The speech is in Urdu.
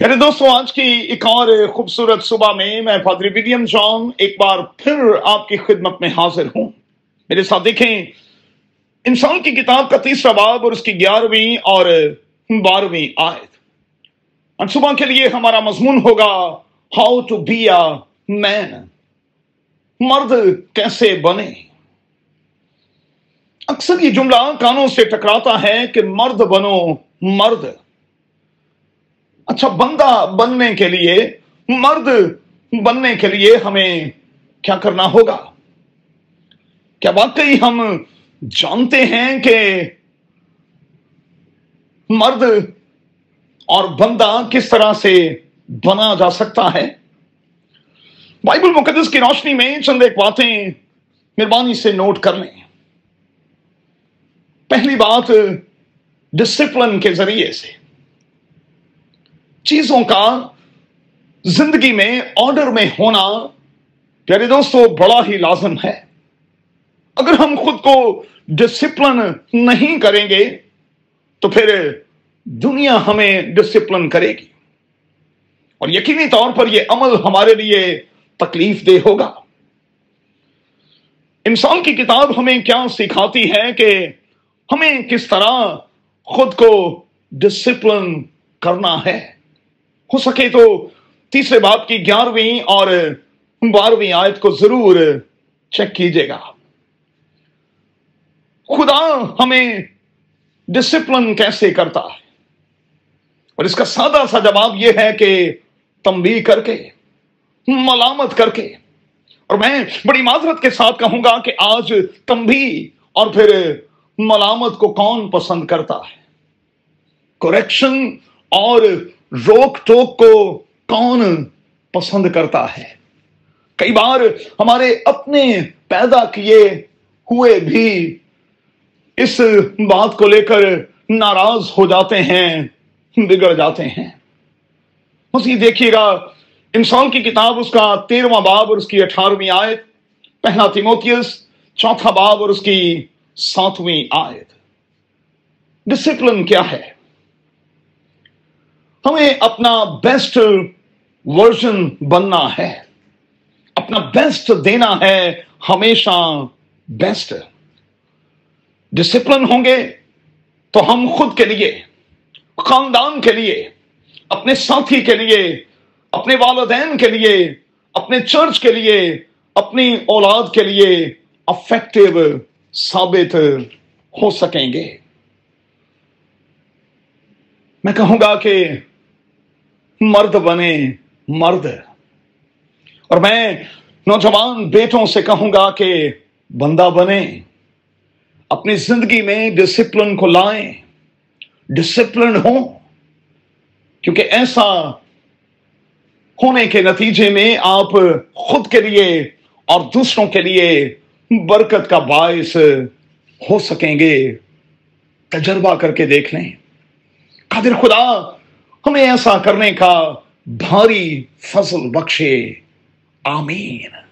میرے دوستوں آج کی ایک اور خوبصورت صبح میں میں پادری ولیم جان ایک بار پھر آپ کی خدمت میں حاضر ہوں۔ میرے ساتھ دیکھیں، انسان کی کتاب کا تیسرا باب اور اس کی گیارہویں اور بارہویں آیت۔ آج صبح کے لیے ہمارا مضمون ہوگا how to be a man مرد کیسے بنے؟ اکثر یہ جملہ کانوں سے ٹکراتا ہے کہ مرد بنو مرد۔ اچھا بندہ بننے کے لیے، مرد بننے کے لیے ہمیں کیا کرنا ہوگا؟ کیا واقعی ہم جانتے ہیں کہ مرد اور بندہ کس طرح سے بنا جا سکتا ہے؟ بائبل مقدس کی روشنی میں چند ایک باتیں مہربانی سے نوٹ کر لیں۔ پہلی بات ڈسپلن کے ذریعے سے۔ چیزوں کا زندگی میں آرڈر میں ہونا پیارے دوستو بڑا ہی لازم ہے۔ اگر ہم خود کو ڈسپلن نہیں کریں گے، تو پھر دنیا ہمیں ڈسپلن کرے گی۔ اور یقینی طور پر یہ عمل ہمارے لیے تکلیف دہ ہوگا۔ انسان کی کتاب ہمیں کیا سکھاتی ہے کہ ہمیں کس طرح خود کو ڈسپلن کرنا ہے؟ ہو سکے تو تیسرے باپ کی گیارہویں اور بارہویں آیت کو ضرور چیک کیجیے گا۔ خدا ہمیں ڈسپلن کیسے کرتا ہے؟ اور اس کا سادہ سا جواب یہ ہے کہ تمبی کر کے، ملامت کر کے۔ اور میں بڑی معذرت کے ساتھ کہوں گا کہ آج تمبی اور پھر ملامت کو کون پسند کرتا ہے؟ کریکشن اور روک ٹوک کو کون پسند کرتا ہے؟ کئی بار ہمارے اپنے پیدا کیے ہوئے بھی اس بات کو لے کر ناراض ہو جاتے ہیں، بگڑ جاتے ہیں۔ مزید دیکھیے گا، انسان کی کتاب، اس کا تیرواں باب اور اس کی اٹھارہویں آیت، پہلا تیموتیس چوتھا باب اور اس کی ساتویں آیت۔ ڈسپلن کیا ہے؟ ہمیں اپنا بیسٹ ورژن بننا ہے۔ اپنا بیسٹ دینا ہے۔ ہمیشہ بیسٹ ڈسپلن ہوں گے تو ہم خود کے لیے، خاندان کے لیے، اپنے ساتھی کے لیے، اپنے والدین کے لیے، اپنے چرچ کے لیے، اپنی اولاد کے لیے افیکٹو ثابت ہو سکیں گے۔ میں کہوں گا کہ مرد بنے مرد۔ اور میں نوجوان بیٹوں سے کہوں گا کہ بندہ بنے، اپنی زندگی میں ڈسپلن کو لائیں ڈسپلن ہو، کیونکہ ایسا ہونے کے نتیجے میں آپ خود کے لیے اور دوسروں کے لیے برکت کا باعث ہو سکیں گے۔ تجربہ کر کے دیکھ لیں۔ قادر خدا ہمیں ایسا کرنے کا بھاری فضل بخشے. آمین.